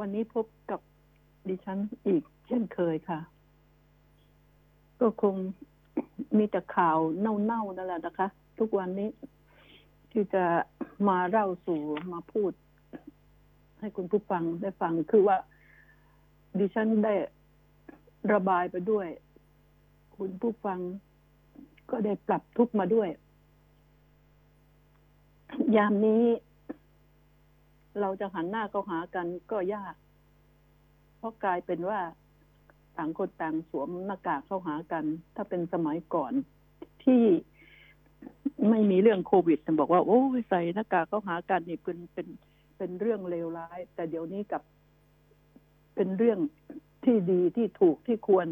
วันนี้พบกับดิฉันอีกเช่นเคยค่ะ ก็คงมีแต่ข่าวเน่าๆนั่นแหละนะคะ ทุกวันนี้ ที่จะมาเล่าสู่มาพูด ให้คุณผู้ฟังได้ฟังคือว่า ดิฉันได้ระบายไปด้วย คุณผู้ฟังก็ได้ปรับทุกมาด้วย ยามนี้ เราจะหันหน้าเข้าหากันก็ยาก เพราะกลายเป็นว่าต่างคนต่างสวมหน้ากากเข้าหากัน ถ้าเป็นสมัยก่อนที่ไม่มีเรื่องโควิดจะบอกว่า โอ้ยใส่หน้ากากเข้าหากันนี่เป็นเป็นเป็นเรื่องเลวร้าย แต่เดี๋ยวนี้กับ เป็นเรื่องที่ดีที่ถูกที่ควร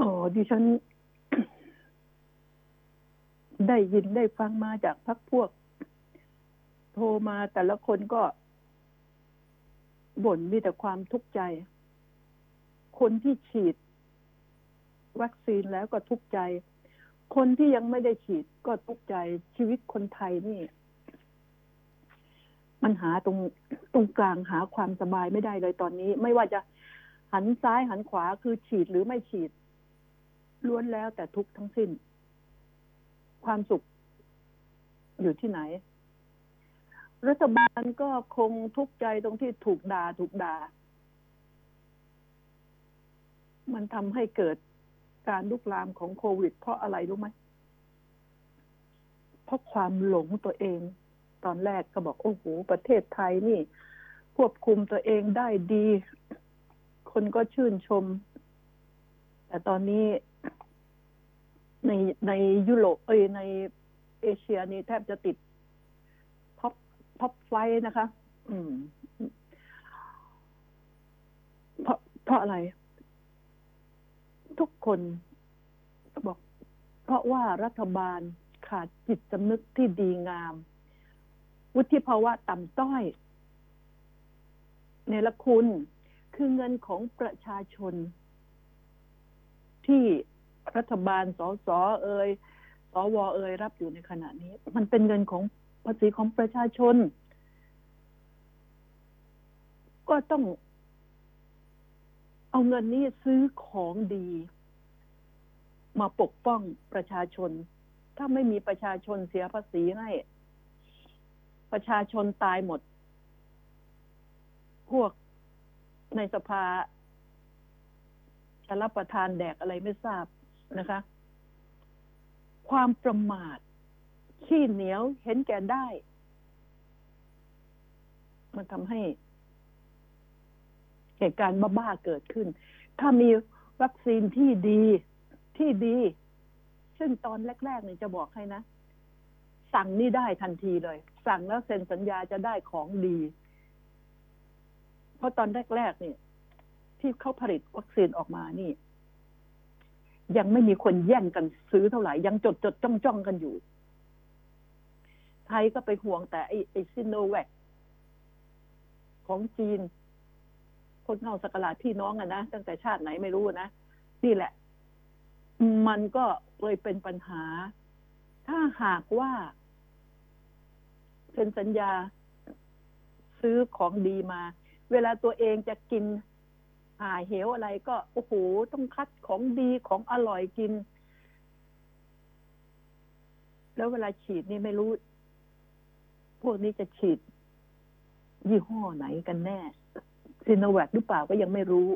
อ๋อดิฉัน ได้ยินได้ฟังมาจากพักพวก โทรมาแต่ละคนก็บ่นมีแต่ความทุกข์ใจ คนที่ฉีด วัคซีนแล้วก็ทุกข์ใจ คนที่ยังไม่ได้ฉีดก็ทุกข์ใจชีวิตคนไทยนี่ มันหาตรงตรงกลางหาความสบายไม่ได้เลยตอนนี้ ไม่ว่าจะหันซ้ายหันขวาคือฉีดหรือไม่ฉีด ล้วนแล้วแต่ทุกทั้งสิ้น ความสุขอยู่ที่ไหน รัฐบาลก็คงทุกข์ใจตรงที่ถูกด่าถูกด่า มันทำให้เกิดการลุกลามของโควิด เพราะอะไรรู้ไหมเพราะความหลงตัวเอง ตอนแรกก็บอกโอ้โหประเทศไทยนี่ ควบคุมตัวเองได้ดี คนก็ชื่นชม แต่ตอนนี้ในในยุโรปเอ้ยในเอเชียนี่แทบจะติด ท็อปไฟนะคะ อืม เพราะเพราะอะไร ทุกคนบอก เพราะว่ารัฐบาลขาดจิตสำนึกที่ดีงาม วุฒิภาวะต่ำต้อย ในละคุณคือเงินของประชาชน ที่รัฐบาลสสเอ่ยสวเอ่ยรับอยู่ในขณะนี้ มันเป็นเงินของ ภาษีของประชาชน ก็ต้องเอาเงินนี้ซื้อของดี มาปกป้องประชาชน ถ้าไม่มีประชาชนเสียภาษีให้ ประชาชนตายหมด พวกในสภาจะรับประทานแดกอะไรไม่ทราบนะคะ ความประมาท ขี้เหนียวเห็นแก่ได้ มันทำให้ เหตุการณ์บ้าๆเกิดขึ้น ถ้ามีวัคซีนที่ดีที่ดี ซึ่งตอนแรกๆเนี่ยจะบอกให้นะ สั่งนี่ได้ทันทีเลย สั่งแล้วเซ็นสัญญาจะได้ของดี เพราะตอนแรกๆเนี่ย ที่เขาผลิตวัคซีนออกมานี่ ยังไม่มีคนแย่งกันซื้อเท่าไหร่ ยังจดจดจ้องจ้องกันอยู่ ไทยก็ไปห่วงแต่ไอไอซิโนแวคของจีน คนเข้าสกราชพี่น้องอะนะตั้งแต่ชาติไหนไม่รู้นะ นี่แหละ มันก็เลยเป็นปัญหา ถ้าหากว่าเป็นสัญญาซื้อของดีมา เวลาตัวเองจะกินหาเหวอะไรก็ โอ้โห ต้องคัดของดีของอร่อยกิน แล้วเวลาฉีดนี่ไม่รู้ พวกนี้จะฉีด ยี่ห้อไหนกันแน่ซีโนแวคหรือเปล่าก็ยังไม่รู้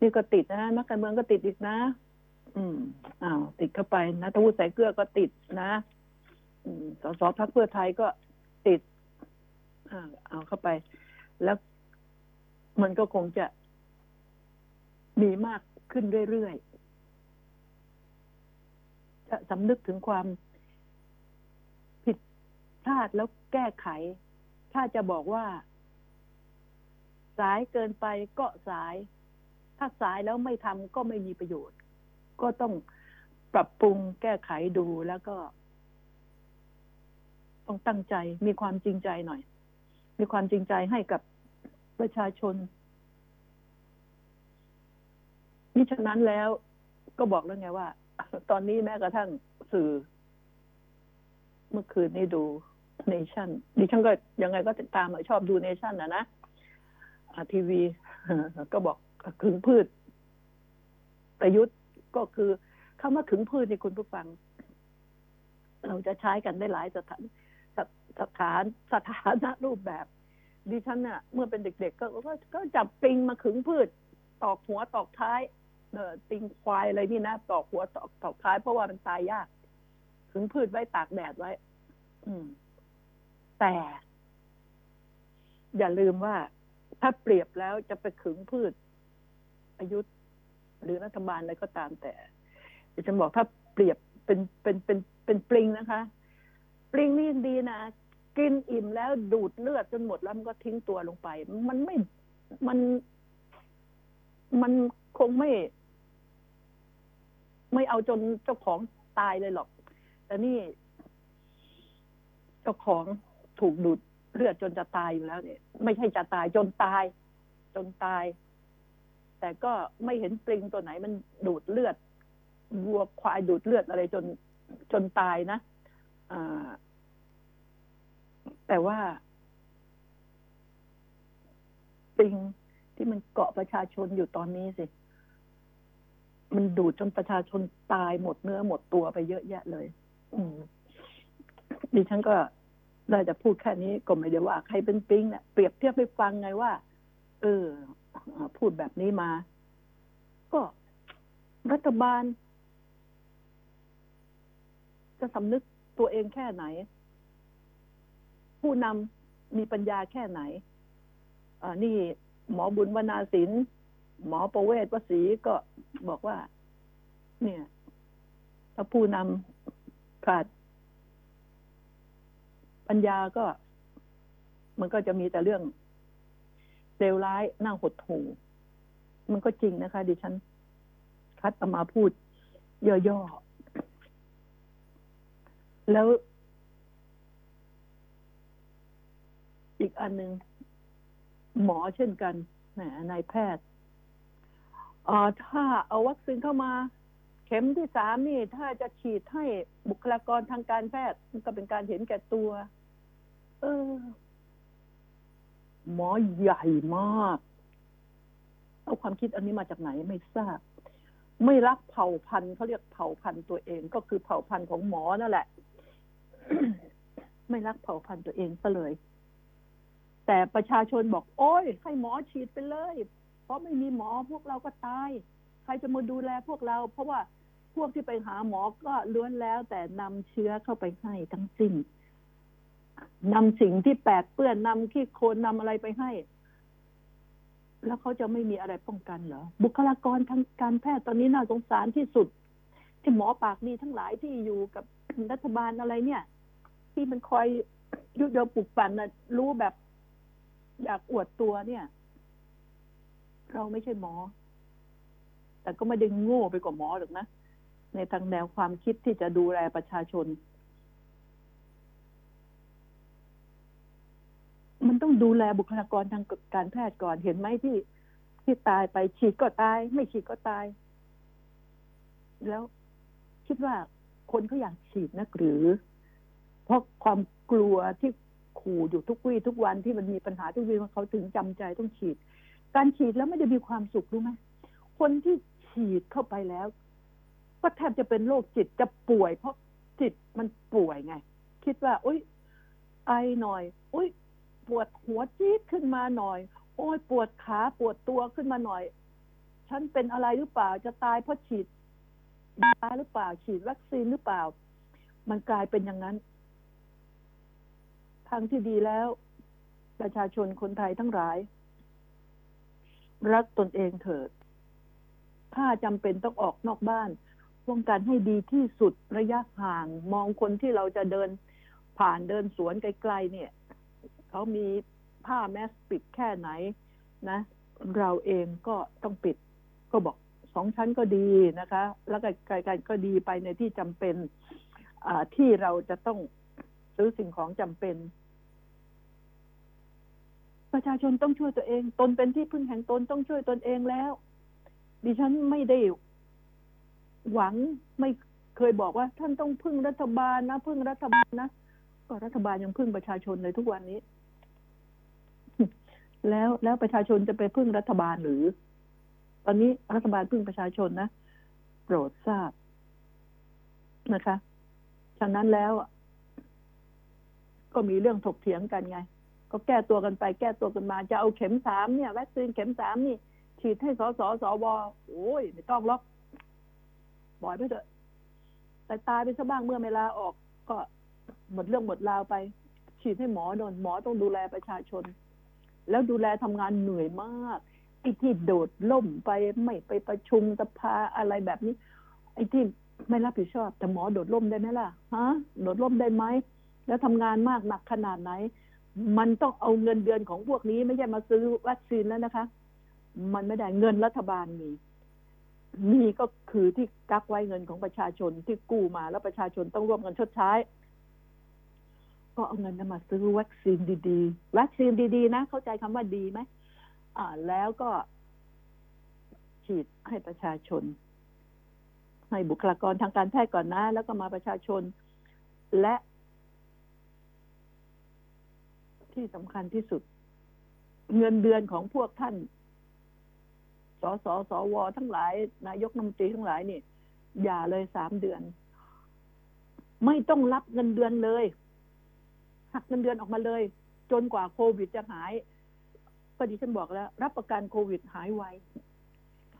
นี่ก็ติดนะนักการเมืองก็ติดอีกนะ อืมอ้าวติดเข้าไปนะทวุฒิสายเกลือก็ติดนะอืมสสพักเพื่อไทยก็ติดอ่าเอาเข้าไป แล้วมันก็คงจะมีมากขึ้นเรื่อยๆจะสำนึกถึงความ พลาดแล้วแก้ไข ถ้าจะบอกว่า สายเกินไปก็สาย ถ้าสายแล้วไม่ทำก็ไม่มีประโยชน์ ก็ต้องปรับปรุงแก้ไขดูแล้วก็ ต้องตั้งใจมีความจริงใจหน่อย มีความจริงใจให้กับประชาชนมิฉะนั้นแล้วก็บอกแล้วไงว่า ตอนนี้แม้กระทั่งสื่อ เมื่อคืนนี้ดู เนชั่นดิฉันก็ยังไงก็ตามชอบดูเนชั่นนะนะทีวีก็บอกขึงพืช ประยุทธ์ก็คือคำว่าขึงพืชนี่คุณผู้ฟัง เราจะใช้กันได้หลายสถานสสถานสถานะรูปแบบ ดิฉันเนี่ยเมื่อเป็นเด็กๆก็ก็ก็จับปิงมาขึงพืช ตอกหัวตอกท้ายเออติงควายอะไรนี่นะตอกหัวตอกตอกท้ายเพราะว่ามันตายยากขึงพืชไว้ตากแดดไว้ อืม แต่ อย่าลืมว่าถ้าเปรียบแล้วจะไปขึงพืชอายุหรือรัฐบาลอะไรก็ตามแต่ดิฉันบอกถ้าเปรียบเป็นเป็นเป็นเป็นปลิงนะคะ ปลิงนี่ยังดีนะกินอิ่มแล้วดูดเลือดจนหมดแล้วมันก็ทิ้งตัวลงไป มันไม่มัน มันคงไม่ ไม่เอาจนเจ้าของตายเลยหรอก แต่นี่ เจ้าของ ถูกดูดเลือดจนจะตายอยู่แล้วเนี่ย ไม่ใช่จะตายจนตาย จนตาย แต่ก็ไม่เห็นปลิงตัวไหนมันดูดเลือดวัวควายดูดเลือดอะไรจนจนตายนะแต่ว่าปลิงที่มันเกาะประชาชนอยู่ตอนนี้สิ มันดูดจนประชาชนตายหมดเนื้อหมดตัวไปเยอะแยะเลย อืมดิฉันก็ ได้จะพูดแค่นี้ก็ไม่ได้ว่าใครเป็นปิงเนี่ยเปรียบเทียบให้ฟังไงว่า เออ พูดแบบนี้มา ก็รัฐบาล จะสำนึกตัวเองแค่ไหน ผู้นำมีปัญญาแค่ไหนอ่านี่หมอบุญวนาศิลป์หมอประเวศวสีก็บอกว่า เนี่ย ถ้าผู้นำขาด ปัญญาก็ มันก็จะมีแต่เรื่องเลวร้ายน่าหดหู่มันก็จริงนะคะ ดิฉัน คัดเอามาพูด ย่อๆ แล้ว อีกอันหนึ่งหมอเช่นกันแหมนายแพทย์อ่าถ้าเอาวัคซีนเข้ามา ข็มที่สามนี่ถ้าจะฉีดให้บุคลากรทางการแพทย์มันก็เป็นการเห็นแก่ตัว เออ หมอใหญ่มาก เอาความคิดอันนี้มาจากไหนไม่ทราบ ไม่รักเผ่าพันธุ์เขาเรียกเผ่าพันธุ์ตัวเอง ก็คือเผ่าพันธุ์ของหมอนั่นแหละ ไม่รักเผ่าพันธุ์ตัวเองซะเลย แต่ประชาชนบอก โอ้ยให้หมอฉีดไปเลย เพราะไม่มีหมอพวกเราก็ตายใครจะมาดูแลพวกเรา เพราะว่า พวกที่ไปหาหมอก็ล้วนแล้ว แต่นำเชื้อเข้าไปให้ทั้งสิ้นนำสิ่งที่แปดเปื้อนนำขี้โคลนนำอะไรไปให้ แล้วเขาจะไม่มีอะไรป้องกันเหรอ บุคลากรทางการแพทย์ตอนนี้น่าสงสารที่สุด ที่หมอปากดีทั้งหลายที่อยู่กับรัฐบาลอะไรเนี่ย ที่มันคอยยุยงปลุกปั่นนะรู้แบบอยากอวดตัวเนี่ย เราไม่ใช่หมอ แต่ก็ไม่ได้โง่ไปกว่าหมอหรอกนะ ในทางแนวความคิดที่จะดูแลประชาชน มันต้องดูแลบุคลากรทางการแพทย์ก่อนเห็นไหมที่ที่ตายไปฉีดก็ตาย ไม่ฉีดก็ตาย แล้วคิดว่าคนเขาอยากฉีดนักหรือ เพราะความกลัวที่ขู่อยู่ทุกวี่ทุกวันที่มันมีปัญหาทุกวี่เขาถึงจำใจต้องฉีด การฉีดแล้วไม่ได้มีความสุขรู้ไหมคนที่ฉีดเข้าไปแล้ว ก็แทบจะเป็นโรคจิตจะป่วย เพราะจิตมันป่วยไง คิดว่า อุ้ยไอหน่อย อุ้ยปวดหัวจี๊ดขึ้นมาหน่อย โอ้ยปวดขาปวดตัวขึ้นมาหน่อย ฉันเป็นอะไรหรือเปล่าจะตายเพราะฉีดยาหรือเปล่า ฉีดวัคซีนหรือเปล่า มันกลายเป็นอย่างนั้น ทางที่ดีแล้ว ประชาชนคนไทยทั้งหลาย รักตนเองเถิด ถ้าจำเป็นต้องออกนอกบ้าน ป้องกันให้ดีที่สุดระยะห่างมองคนที่เราจะเดินผ่านเดินสวนไกลๆเนี่ยเขามีผ้าแมสปิดแค่ไหนนะ เราเองก็ต้องปิด ก็บอกสองชั้นก็ดีนะคะ แล้วก็ไกลๆก็ดีไปในที่จำเป็นที่เราจะต้องซื้อสิ่งของจำเป็น ประชาชนต้องช่วยตัวเอง ตนเป็นที่พึ่งแห่งตนต้องช่วยตนเองแล้ว ดิฉันไม่ได้ หวังไม่เคยบอกว่าท่านต้องพึ่งรัฐบาลนะพึ่งรัฐบาลนะก็รัฐบาลยังพึ่งประชาชนเลยทุกวันนี้ แล้วแล้วประชาชนจะไปพึ่งรัฐบาลหรือ ตอนนี้รัฐบาลพึ่งประชาชนนะโปรดทราบนะคะฉะนั้นแล้วก็มีเรื่องถกเถียงกันไง ก็แก้ตัวกันไป แก้ตัวกันมา จะเอาเข็มสามเนี่ยวัคซีนเข็มสามนี่ ฉีดให้สสสวโอ้ยไม่ต้องล็อก ปล่อยไปเถอะแต่ตายไปซะบ้างเมื่อเวลาออกก็หมดเรื่องหมดราวไป ฉีดให้หมอโดนหมอต้องดูแลประชาชน แล้วดูแลทำงานเหนื่อยมากไอ้ที่โดดล่มไปไม่ไปประชุมสภาอะไรแบบนี้ ไอ้ที่ไม่รับผิดชอบ แต่หมอโดดล่มได้ไหมล่ะฮะโดดล่มได้ไหมแล้วทำงานมากหนักขนาดไหน มันต้องเอาเงินเดือนของพวกนี้ไม่ใช่มาซื้อวัคซีนแล้วนะคะ มันไม่ได้เงินรัฐบาลมี มีก็คือที่กักไว้เงินของประชาชนที่กู้มาแล้วประชาชนต้องร่วมกันชดใช้ ก็เอาเงินนั้นมาซื้อวัคซีนดีๆ วัคซีนดีๆ นะ เข้าใจคำว่าดีไหมอ่า แล้วก็ฉีดให้ประชาชน ให้บุคลากรทางการแพทย์ก่อนนะ แล้วก็มาประชาชน และ ที่สำคัญที่สุด เงินเดือนของพวกท่าน สสสวทั้งหลาย นายกรัฐมนตรีทั้งหลายนี่ อย่าเลยสามเดือน ไม่ต้องรับเงินเดือนเลยหักเงินเดือนออกมาเลย จนกว่าโควิดจะหายก็ดิฉันบอกแล้ว รับประกันโควิดหายไว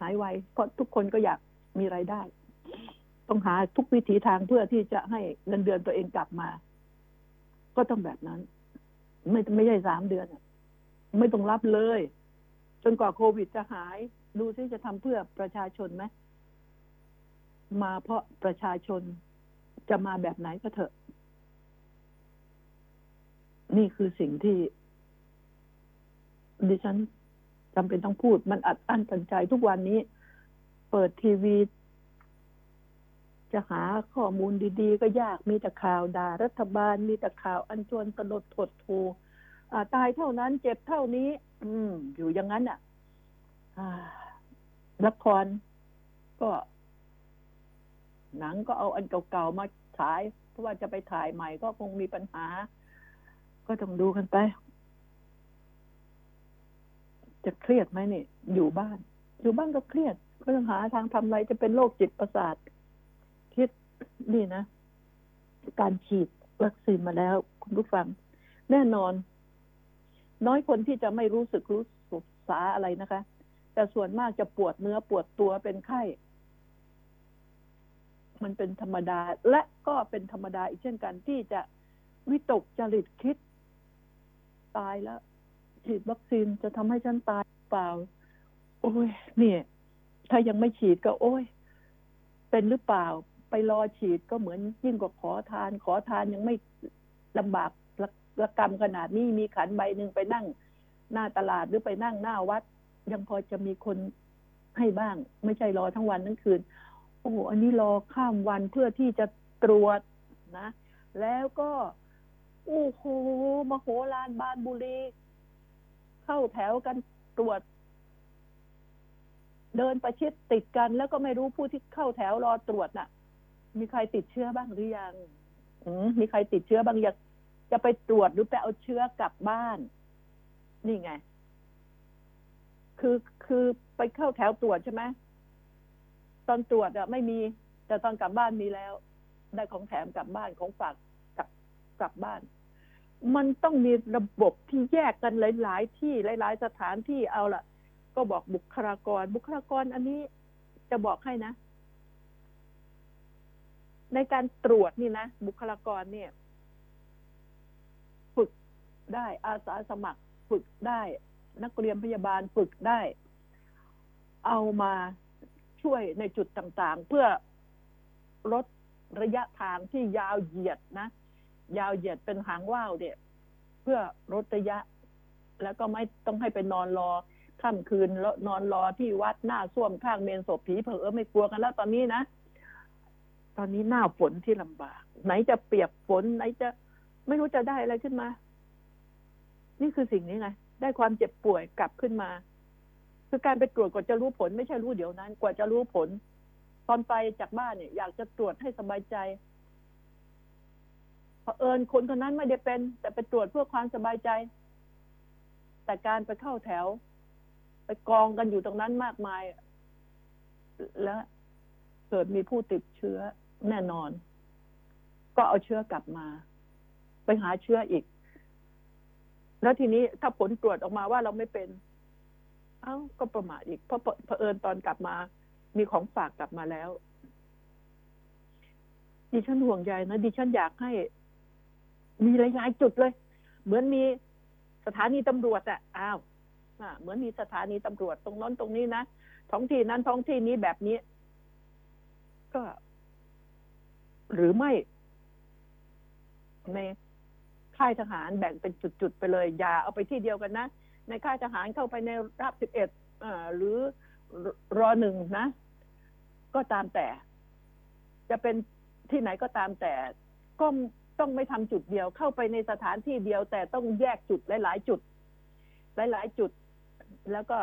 หายไวเพราะทุกคนก็อยากมีไรายได้ ต้องหาทุกวิถีทางเพื่อที่จะให้เงินเดือนตัวเองกลับมา ก็ต้องแบบนั้น ไม่ไม่ใช่สามเดือนไม่ต้องรับเลย จนกว่าโควิดจะหาย ดูซิจะทำเพื่อประชาชนไหมมาเพราะประชาชนจะมาแบบไหนก็เถอะ นี่คือสิ่งที่ ดิฉันจำเป็นต้องพูด มันอัดอั้นตันใจทุกวันนี้ เปิดทีวี จะหาข้อมูลดี ๆ ก็ยากมีแต่ข่าวด่ารัฐบาล มีแต่ข่าวอันชวนตลดถดทอ่าตายเท่านั้น เจ็บเท่านี้ อืม อยู่อย่างนั้นอะ อ่า ละครก็ หนังก็เอาอันเก่าๆมาฉาย เพราะว่าจะไปถ่ายใหม่ก็คงมีปัญหา ก็ต้องดูกันไป จะเครียดไหมนี่อยู่บ้าน อยู่บ้านก็เครียด ก็ต้องหาทางทำอะไรจะเป็นโรคจิตประสาทคิดนี่นะ การฉีดวัคซีนมาแล้ว คุณผู้ฟัง แน่นอน น้อยคนที่จะไม่รู้สึกรู้สึกษาอะไรนะคะ แต่ส่วนมากจะปวดเนื้อปวดตัวเป็นไข้ มันเป็นธรรมดา และก็เป็นธรรมดาอีกเช่นกันที่จะวิตกจริตคิด ตายแล้ว ฉีดวัคซีนจะทำให้ฉันตายเปล่า โอ้ยเนี่ย ถ้ายังไม่ฉีดก็ โอ้ย เป็นหรือเปล่า ไปรอฉีดก็เหมือนยิ่งกว่าขอทาน ขอทานยังไม่ลำบากระะกรรมขนาดนี้มีขันใบหนึ่งไปนั่ง หน้าตลาดหรือไปนั่งหน้าวัด ยังพอจะมีคนให้บ้าง ไม่ใช่รอทั้งวันทั้งคืน โอ้โหอันนี้รอข้ามวันเพื่อที่จะตรวจนะ แล้วก็โอ้โหมโหฬารบานบุรี เข้าแถวกันตรวจ เดินประชิดติดกัน แล้วก็ไม่รู้ผู้ที่เข้าแถวรอตรวจน่ะ มีใครติดเชื้อบ้างหรือยังมีใครติดเชื้อบ้างอยากจะไปตรวจหรือไปเอาเชื้อกลับบ้าน นี่ไง คือคือไปเข้าแถวตรวจใช่ไหมตอนตรวจอะไม่มี แต่ตอนกลับบ้านมีแล้ว ได้ของแถมกลับบ้านของฝากกลับกลับบ้าน มันต้องมีระบบที่แยกกันหลาย ๆ ที่หลาย ๆ สถานที่เอาละก็บอกบุคลากร บุคลากรอันนี้จะบอกให้นะ ในการตรวจนี่นะบุคลากรเนี่ย ฝึกได้อาสาสมัครฝึกได้ นักเรียนพยาบาลฝึกได้ เอามาช่วยในจุดต่างๆ เพื่อลดระยะทางที่ยาวเหยียดนะ ยาวเหยียดเป็นหางว่าวเนี่ย เพื่อลดระยะ แล้วก็ไม่ต้องให้ไปนอนรอค่ำคืนแล้วนอนรอที่วัดหน้าส้วมข้างเมนศพผีเผอไม่กลัวกันแล้วตอนนี้นะ ตอนนี้หน้าฝนที่ลำบาก ไหนจะเปียกฝนไหนจะไม่รู้จะได้อะไรขึ้นมา นี่คือสิ่งนี้ไง ได้ความเจ็บป่วยกลับขึ้นมา คือการไปตรวจกว่าจะรู้ผล ไม่ใช่รู้เดี๋ยวนั้น กว่าจะรู้ผล ตอนไปจากบ้านเนี่ย อยากจะตรวจให้สบายใจเผอิญคนคนนั้นไม่ได้เป็น แต่ไปตรวจเพื่อความสบายใจ แต่การไปเข้าแถว ไปกองกันอยู่ตรงนั้นมากมาย แล้วเกิดมีผู้ติดเชื้อแน่นอน ก็เอาเชื้อกลับมา ไปหาเชื้ออีก แล้วทีนี้ถ้าผลตรวจออกมาว่าเราไม่เป็น เอ้าก็ประมาทอีก เพราะเผอิญตอนกลับมา มีของฝากกลับมาแล้ว ดิฉันห่วงใยนะดิฉันอยากให้ มีหลายๆจุดเลย เหมือนมีสถานีตำรวจอะอ้าวอ่าเหมือนมีสถานีตำรวจตรงน้นตรงนี้นะท้องที่นั้นท้องที่นี้แบบนี้ ก็ หรือไม่ใน ค่ายทหารแบ่งเป็นจุดๆไปเลย อย่าเอาไปที่เดียวกันนะ ในค่ายทหารเข้าไปในราบสิบเอ็ดหรือรอหนึ่งนะ ก็ตามแต่ จะเป็นที่ไหนก็ตามแต่ ก็ต้องไม่ทำจุดเดียวเข้าไปในสถานที่เดียว แต่ต้องแยกจุดหลาย ๆ จุด หลาย ๆ จุด แล้วก็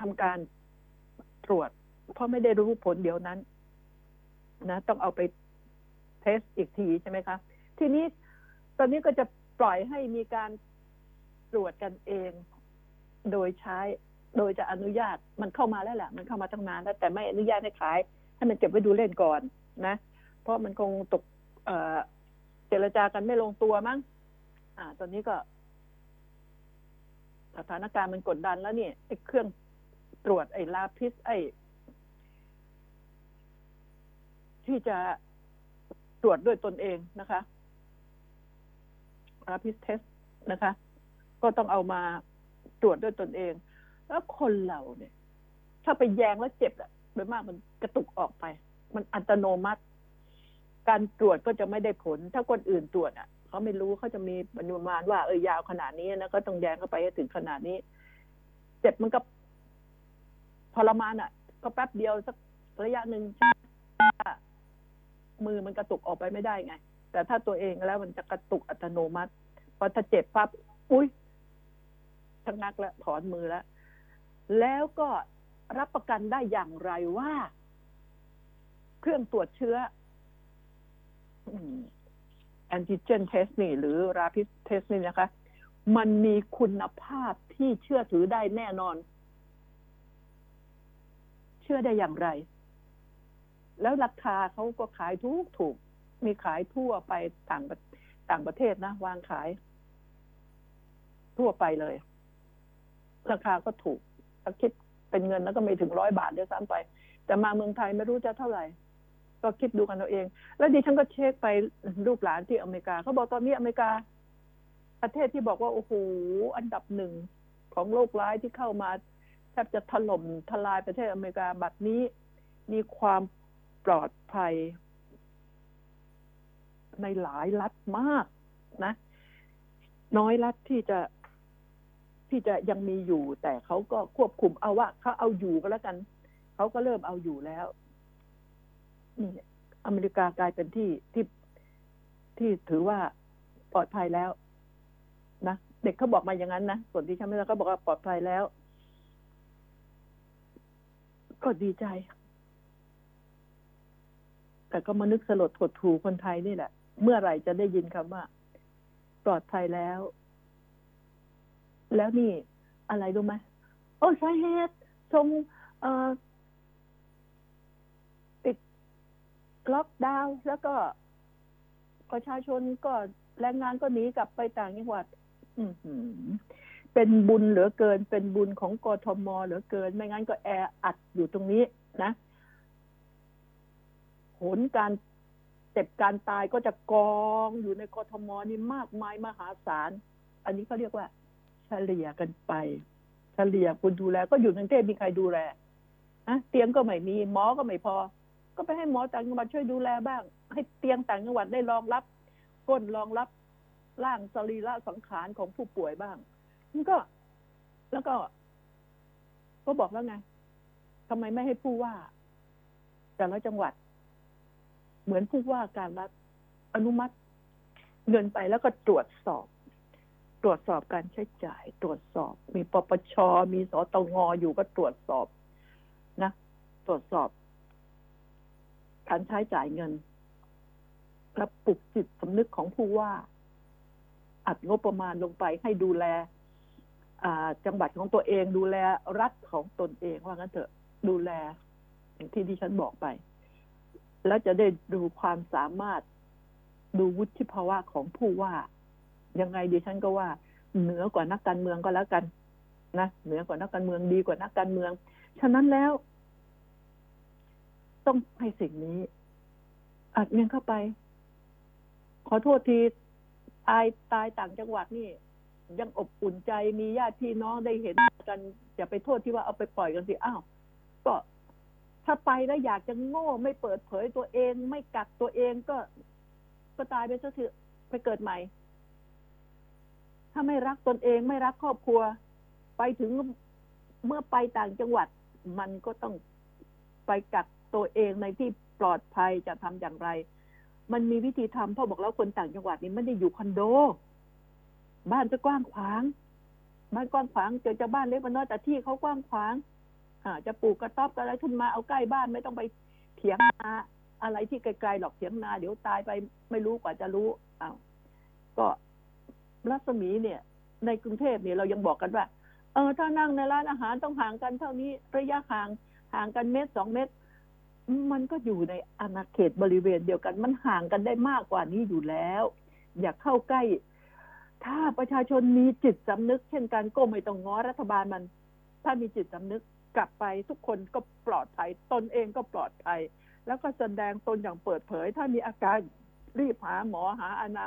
ทำการตรวจ เพราะไม่ได้รู้ผลเดียวนั้น นะ ต้องเอาไปเทสอีกทีใช่ไหมคะ ทีนี้ตอนนี้ก็จะปล่อยให้มีการตรวจกันเอง โดยใช้ โดยจะอนุญาตมันเข้ามาแล้วแหละมันเข้ามาตั้งนานแล้วแต่ไม่อนุญาตให้ขาย ให้มันเก็บไว้ดูเล่นก่อนนะ เพราะมันคงตกเออเจรจากันไม่ลงตัวมั้งอ่า ตอนนี้ก็ สถานการณ์มันกดดันแล้วนี่ไอ้เครื่องตรวจไอ้ลาพิษไอ้ที่จะตรวจด้วยตนเองนะคะ ลาพิษเทสนะคะ ก็ต้องเอามาตรวจด้วยตนเอง แล้วคนเราเนี่ย ถ้าไปแยงแล้วเจ็บอะโดยมากมันกระตุกออกไป มันอัตโนมัติ การตรวจก็จะไม่ได้ผล ถ้าคนอื่นตรวจอะเขาไม่รู้เขาจะมีปริมาณว่าเออยาวขนาดนี้นะก็ต้องแยงเข้าไปให้ถึงขนาดนี้ เจ็บมันก็ทรมานอะก็แป๊บเดียวสักระยะหนึ่งมือมันกระตุกออกไปไม่ได้ไง แต่ถ้าตัวเองแล้วมันจะกระตุกอัตโนมัติพอถ้าเจ็บปั๊บอุ้ยชะงักแล้วถอนมือแล้ว แล้วก็รับประกันได้อย่างไรว่า เครื่องตรวจเชื้อแอนติเจนเทสนี่หรือราพิ d เทสนี่นะคะ มันมีคุณภาพที่เชื่อถือได้แน่นอน เชื่อได้อย่างไร แล้วราคาเขาก็ขายทุกถูก มีขายทั่วไปต่างต่างประเทศนะ วางขาย ทั่วไปเลย ราคาก็ถูกถ้าคิดเป็นเงินแล้วก็ไม่ถึงร้อยบาทด้วยซ้ำไป แต่มาเมืองไทยไม่รู้จะเท่าไหร่ ก็คิดดูกันเอาเอง แล้วดิฉันก็เช็คไปลูกหลานที่อเมริกาเขาบอกตอนนี้อเมริกา ประเทศที่บอกว่าโอ้โหอันดับหนึ่งของโรคร้ายที่เข้ามาแทบจะถล่มทลายประเทศอเมริกาบัดนี้มีความปลอดภัย ในหลายรัฐมากนะ น้อยรัฐที่จะที่จะยังมีอยู่ แต่เขาก็ควบคุมเอาว่าเขาเอาอยู่ก็แล้วกันเขาก็เริ่มเอาอยู่แล้วนี่อเมริกากลายเป็นที่ที่ที่ถือว่าปลอดภัยแล้ว นะเด็กเขาบอกมาอย่างนั้นนะส่วนที่ฉันไม่รู้เขาบอกว่าปลอดภัยแล้ว ก็ดีใจ แต่ก็มานึกสลดหดถูคนไทยนี่แหละ เมื่อไหร่จะได้ยินคำว่า ปลอดภัยแล้ว แล้วนี่ อะไรรู้ไหมโอ้สาเหตุทรงติดล็อกดาวน์แล้วก็ประชาชนก็แรงงานก็หนีกลับไปต่างจังหวัดเป็นบุญเหลือเกิน เป็นบุญของกทมเหลือเกิน ไม่งั้นก็แออัดอยู่ตรงนี้นะผลการ เจ็บการตายก็จะกองอยู่ในกทมนี่มากมายมหาศาล อันนี้เขาเรียกว่า เฉลี่ยกันไป เฉลี่ยคุณดูแล ก็อยู่ในกรุงเทพมีใครดูแลนะเตียงก็ไม่มีหมอก็ไม่พอ ก็ไปให้หมอต่างจังหวัดช่วยดูแลบ้าง ให้เตียงต่างจังหวัดได้รองรับ ก้นรองรับร่างสรีระสังขารของผู้ป่วยบ้างมันก็ แล้วก็ ก็บอกแล้วไงทำไมไม่ให้ผู้ว่า แต่ละจังหวัด เหมือนผู้ว่าการรัฐอนุมัติเงินไปแล้วก็ตรวจสอบ ตรวจสอบการใช้จ่าย ตรวจสอบ มีปปช มีสตงอยู่ก็ตรวจสอบนะ ตรวจสอบ การใช้จ่ายเงินและปลุกจิตสำนึกของผู้ว่า อัดงบประมาณลงไปให้ดูแลจังหวัดของตัวเองดูแลรัฐของตนเองว่างั้นเถอะดูแลอย่างที่ที่ฉันบอกไป แล้วจะได้ดูความสามารถดูวุฒิภาวะของผู้ว่า ยังไงดิฉันก็ว่า เหนือกว่านักการเมืองก็แล้วกันนะเหนือกว่านักการเมืองดีกว่านักการเมือง ฉะนั้นแล้ว ต้องให้สิ่งนี้อัดเงินเข้าไป ขอโทษทีตายตายต่างจังหวัดนี่ ยังอบอุ่นใจมีญาติพี่น้องได้เห็นกันอย่าไปโทษที่ว่าเอาไปปล่อยกันสิอ้าวก็ ถ้าไปแล้วอยากจะโง่ไม่เปิดเผยตัวเอง ไม่กักตัวเองก็ ก็ตายไปซะเถอะไปเกิดใหม่ ถ้าไม่รักตนเองไม่รักครอบครัว ไปถึงเมื่อไปต่างจังหวัด มันก็ต้องไปกักตัวเองในที่ปลอดภัยจะทำอย่างไร มันมีวิธีทำพ่อบอกแล้วคนต่างจังหวัดนี่ไม่ได้อยู่คอนโด บ้านจะกว้างขวาง บ้านกว้างขวางเจอจะบ้านเล็กมันน้อยแต่ที่เขากว้างขวาง จะปลูกกระต๊อบอะไรขึ้นมาเอาใกล้บ้านไม่ต้องไปเถียงนาอะไรที่ไกลๆหรอกเถียงนาเดี๋ยวตายไปไม่รู้กว่าจะรู้อ้าวก็รัศมีเนี่ย ในกรุงเทพเนี่ยเรายังบอกกันว่า เออถ้านั่งในร้านอาหารต้องห่างกันเท่านี้ ระยะห่างห่างกันเมตรสองเมตร มันก็อยู่ในอาณาเขตบริเวณเดียวกัน มันห่างกันได้มากกว่านี้อยู่แล้ว อย่าเข้าใกล้ ถ้าประชาชนมีจิตสำนึก เช่นกันก็ไม่ต้องง้อรัฐบาลมัน ถ้ามีจิตสำนึก กลับไปทุกคนก็ปลอดภัย ตนเองก็ปลอดภัย แล้วก็แสดงตนอย่างเปิดเผย ถ้ามีอาการรีบหาหมอหาอนา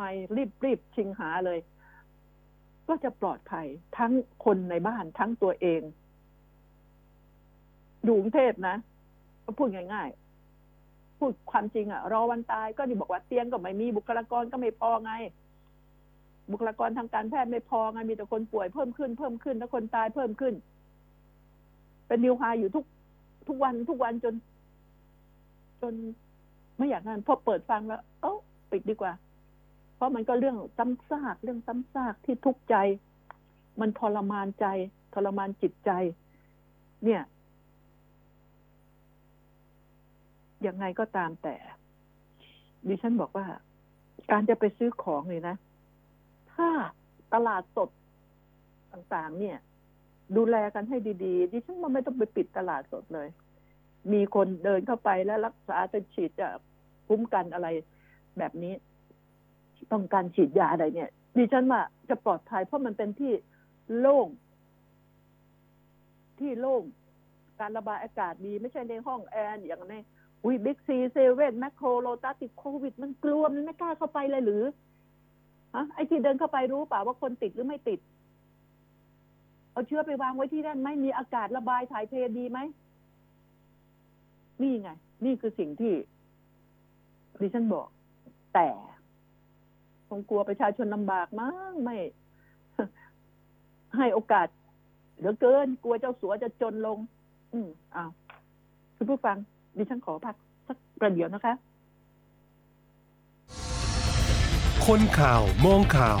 มัยรีบรีบชิงหาเลย ก็จะปลอดภัยทั้งคนในบ้านทั้งตัวเอง อยู่กรุงเทพนะพูดง่ายๆ พูดความจริงอะรอวันตายก็นี่บอกว่าเตียงก็ไม่มีบุคลากรก็ไม่พอไง บุคลากรทางการแพทย์ไม่พอไงมีแต่คนป่วยเพิ่มขึ้น เพิ่มขึ้นแล้วคนตายเพิ่มขึ้น เป็นนิวไฮอยู่ทุกทุกวันทุกวันจน จนไม่อยากนั่นพอเปิดฟังแล้ว เอ้าปิดดีกว่า เพราะมันก็เรื่องซ้ำซากเรื่องซ้ำซากที่ทุกข์ใจ มันทรมานใจ ทรมานจิตใจ เนี่ยยังไงก็ตามแต่ ดิฉันบอกว่า การจะไปซื้อของเลยนะ ถ้าตลาดสดต่าง ๆ เนี่ย ดูแลกันให้ดีๆ ดิฉันว่าไม่ต้องไปปิดตลาดสดเลย มีคนเดินเข้าไปแล้วรักษาจะฉีดจะคุ้มกันอะไรแบบนี้ ต้องการฉีดยาอะไรเนี่ย ดิฉันว่าจะปลอดภัยเพราะมันเป็นที่โล่ง ที่โล่ง การระบายอากาศดีไม่ใช่ในห้องแอร์อย่างในอุ้ยบิ๊กซีเซเว่นแมคโครโลตัสติดโควิด มันกลัวมันไม่กล้าเข้าไปเลยหรือฮะไอที่เดินเข้าไปรู้ป่าว่าคนติดหรือไม่ติด เอาเชื้อไปวางไว้ที่นั่นไหมมีอากาศระบายถ่ายเทดีไหมนี่ไง นี่คือสิ่งที่ดิฉันบอก แต่คงกลัวประชาชนลำบากมั้งไม่ ให้โอกาสเหลือเกิน กลัวเจ้าสัวจะจนลง อืมอ้าวคุณผู้ฟัง ดิฉันขอพักสักประเดี๋ยวนะคะ คนข่าวมองข่าว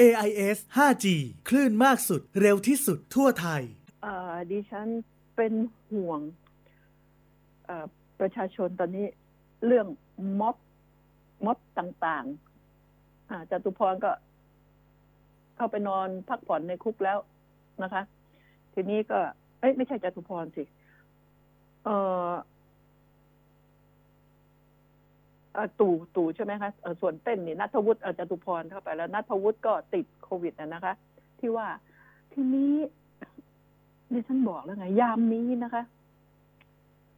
AIS 5G คลื่นมากสุดเร็วที่สุดทั่วไทยดิฉันเป็นห่วงประชาชนตอนนี้เรื่องม็อบม็อบต่างๆจตุพรก็เข้าไปนอนพักผ่อนในคุกแล้วนะคะ ทีนี้ก็ เอ้ยไม่ใช่จตุพรสิ เอ่อเอ่อ ตู่ตู่ใช่ไหมคะส่วนเต้นนี่นัทวุฒิจตุพรเข้าไปแล้วนัทวุฒิก็ติดโควิดนะนะคะ ที่ว่าทีนี้ดิฉันบอกแล้วไง ยามนี้นะคะ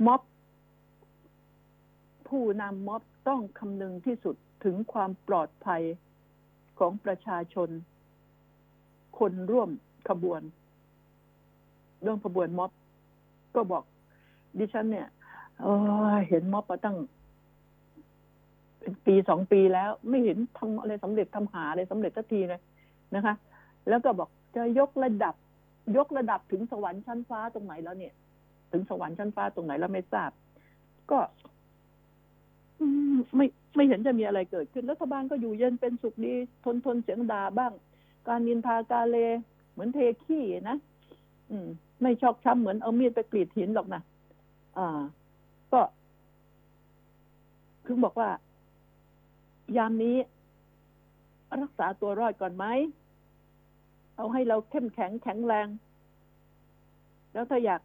ม็อบ ผู้นำม็อบต้องคำนึงที่สุดถึงความปลอดภัยของประชาชน คนร่วมขบวนร่วมขบวนม็อบ ก็บอก ดิฉันเนี่ยเเห็นม็อบมาตั้ง เป็นปีสองปีแล้วไม่เห็นทำอะไรสำเร็จทำหาอะไรสำเร็จสักทีเลยนะคะ แล้วก็บอกจะยกระดับ ยกระดับถึงสวรรค์ชั้นฟ้าตรงไหนแล้วเนี่ย ถึงสวรรค์ชั้นฟ้าตรงไหนแล้วไม่ทราบ ก็ไม่ไม่เห็นจะมีอะไรเกิดขึ้นรัฐบาลก็อยู่เย็นเป็นสุขดี ทนทนเสียงด่าบ้าง การนินทากาเล เหมือนเทขี้นะอืม ไม่ชอกช้ำเหมือนเอามีดไปกรีดหินหรอกนะอ่า ก็คือบอกว่า ยามนี้ รักษาตัวรอดก่อนไหมเอาให้เราเข้มแข็งแข็งแรง แล้วถ้าอยาก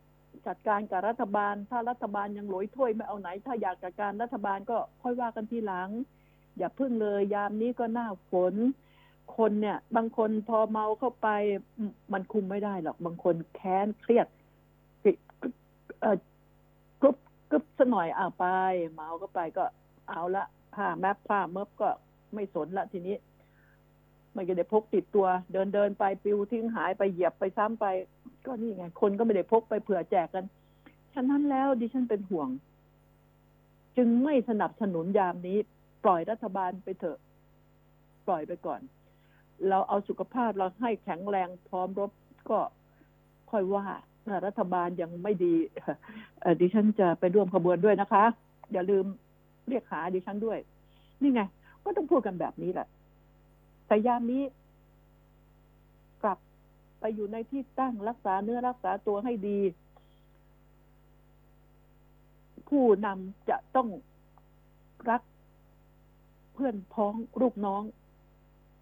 จัดการกับรัฐบาล ถ้ารัฐบาลยังหลอยถ้วยไม่เอาไหน ถ้าอยากจัดการรัฐบาลก็ค่อยว่ากันทีหลัง อย่าพึ่งเลย ยามนี้ก็หน้าฝน คนเนี่ย บางคนพอเมาเข้าไป มันคุมไม่ได้หรอก บางคนแค้นเครียดกรุบกรุบสหน่อยอ่าไป เมาก็ไปก็เอาละ ผ้าแมปผ้าเมบก็ไม่สนละทีนี้ไม่ได้พกติดตัว เดินเดินไปปิวทิ้งหายไปเหยียบไปซ้ำไป ก็นี่ไง คนก็ไม่ได้พกไปเผื่อแจกกันฉะนั้นแล้วดิฉันเป็นห่วง จึงไม่สนับสนุนยามนี้ ปล่อยรัฐบาลไปเถอะ ปล่อยไปก่อน เราเอาสุขภาพเราให้แข็งแรงพร้อมรบก็ค่อยว่าถ้ารัฐบาลยังไม่ดีดิฉันจะไปร่วมขบวนด้วยนะคะ อย่าลืม เรียกหาดิฉันด้วย นี่ไง ก็ต้องพูดกันแบบนี้แหละ แต่ยามนี้ กลับไปอยู่ในที่ตั้งรักษาเนื้อรักษาตัวให้ดี ผู้นำจะต้องรักเพื่อนพ้องลูกน้อง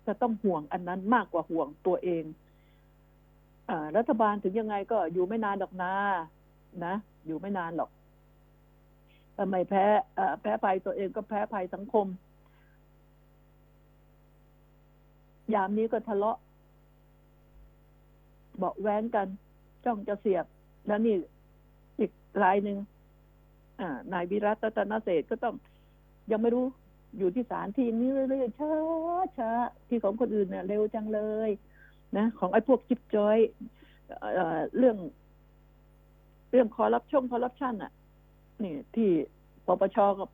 จะต้องห่วงอันนั้นมากกว่าห่วงตัวเองอรัฐบาลถึงยังไงก็อยู่ไม่นานดอกนานะ อยู่ไม่นานหรอก ทำไมแพ้แพ้ภัยตัวเองก็แพ้ภัยสังคม ยามนี้ก็ทะเลาะเบาะแว้งกัน จ้องจะเสียบ แล้วนี่อีกรายหนึ่งนายวิรัตตนเศรษฐก็ต้อง ยังไม่รู้อยู่ที่ศาลทีนี้เรื่อยๆช้าช้าที่ของคนอื่นเนี่ยเร็วจังเลย นะ ของไอ้พวกจิบจอยเอเรื่อง เรื่องคอร์รัปชันคอร์รัปชันอะ นี่ที่ปปชก็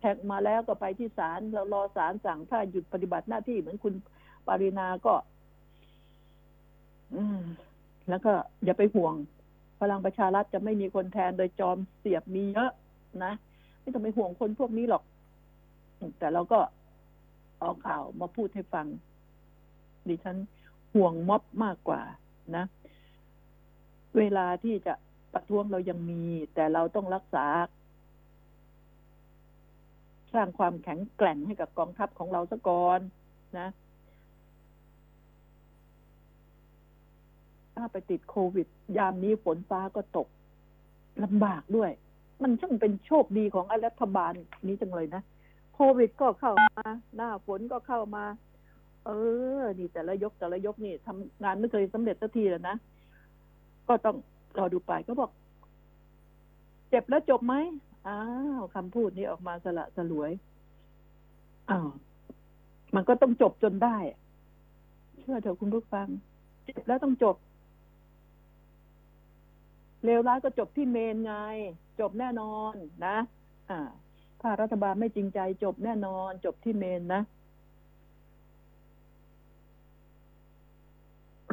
แท็กมาแล้วก็ไปที่ศาลเรารอศาลสั่งถ้าหยุดปฏิบัติหน้าที่เหมือนคุณปารินาก็ อืม แล้วก็อย่าไปห่วง พลังประชารัฐจะไม่มีคนแทนโดยจอมเสียบมีเยอะนะไม่ต้องไปห่วงคนพวกนี้หรอก แต่เราก็เอาข่าวมาพูดให้ฟัง ดิฉันห่วงม็อบมากกว่านะ เวลาที่จะ ประท้วงเรายังมี แต่เราต้องรักษา สร้างความแข็งแกร่งให้กับกองทัพของเราซะก่อนนะถ้าไปติดโควิด ยามนี้ฝนฟ้าก็ตกลำบากด้วย มันช่างเป็นโชคดีของรัฐบาลนี้จังเลยนะโควิดก็เข้ามา หน้าฝนก็เข้ามา เออ นี่แต่ละยกแต่ละยกนี่ทำงานไม่เคยสำเร็จสักทีแล้วนะ ก็ต้อง รอดูไปก็บอก เจ็บแล้วจบไหมอ้าวคำพูดนี้ออกมาสละสลวยอ้าวมันก็ต้องจบจนได้ เชื่อเถอะคุณผู้ฟัง เจ็บแล้วต้องจบเลวร้ายก็จบที่เมนไง จบแน่นอนนะ อ่า ถ้ารัฐบาลไม่จริงใจ จบแน่นอน จบที่เมนนะ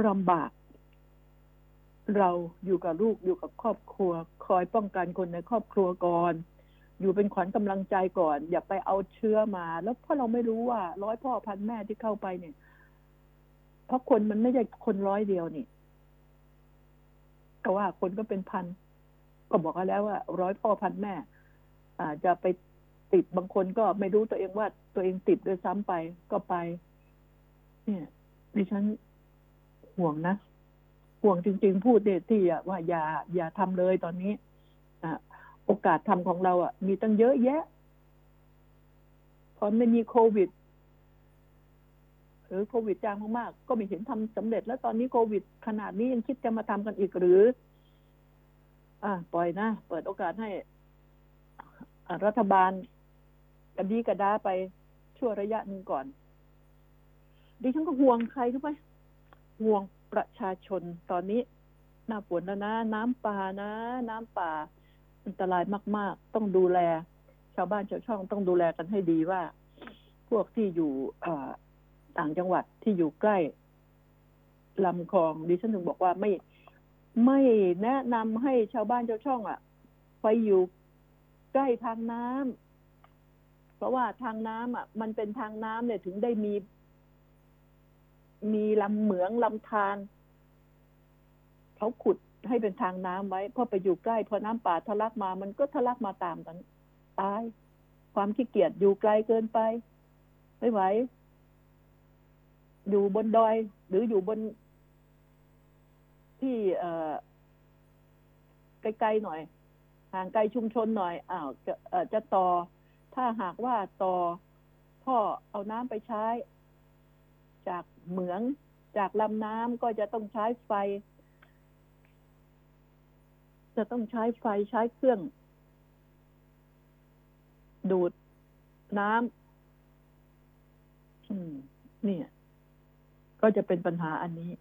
ลำบาก เราอยู่กับลูกอยู่กับครอบครัว คอยป้องกันคนในครอบครัวก่อน อยู่เป็นขวัญกำลังใจก่อน อย่าไปเอาเชื้อมา แล้วเพราะเราไม่รู้ว่า ร้อยพ่อพันแม่ที่เข้าไปเนี่ย เพราะคนมันไม่ใช่คนร้อยเดียวนี่ก็ว่าคนก็เป็นพันก็บอกกันแล้วว่าร้อยพ่อพันแม่อาจจะไปติดบางคนก็ไม่รู้ตัวเองว่าตัวเองติดด้วยซ้ำไปก็ไป เนี่ยดิฉันห่วงนะ ห่วงจริง ๆ พูดเดที่อ่ว่าอย่าอย่าทำเลยตอนนี้อโอกาสทำของเราอะ มีตั้งเยอะแยะพอไม่มีโควิดหรือโควิดจางมากๆก็ไม่เห็นทำสำเร็จ แล้วตอนนี้โควิด ขนาดนี้ยังคิดจะมาทำกันอีกหรือ อะปล่อยนะ เปิดโอกาสให้รัฐบาลกระดีกระดาไปชั่วระยะหนึ่งก่อนดิฉันก็ห่วงใครรู้ไหมห่วง ประชาชนตอนนี้หน้าฝนแล้วนะ น้ำป่านะ น้ำป่า อันตรายมาก ๆ ต้องดูแล ชาวบ้านชาวช่องต้องดูแลกันให้ดีว่า พวกที่อยู่ต่างจังหวัดที่อยู่ใกล้ลำคลองดิฉันถึงบอกว่าไม่ไม่แนะนำให้ชาวบ้านชาวช่องอะ ไปอยู่ใกล้ทางน้ำเพราะว่าทางน้ำอะ มันเป็นทางน้ำเนี่ยถึงได้มี มีลำเหมืองลำธารเขาขุดให้เป็นทางน้ำไว้พอไปอยู่ใกล้พอน้ำป่าทะลักมา มันก็ทะลักมาตามกันตาย ความขี้เกียจอยู่ไกลเกินไป ไม่ไหว อยู่บนดอย หรืออยู่บนที่เอ่อไกลๆหน่อย ห่างไกลชุมชนหน่อยอ้าวจะเอ่อจะต่อ ถ้าหากว่าต่อท่อเอาน้ำไปใช้ จากเหมือง จากลำน้ำก็จะต้องใช้ไฟ จะต้องใช้ไฟใช้เครื่อง ดูดน้ำเนี่ย ก็จะเป็นปัญหาอันนี้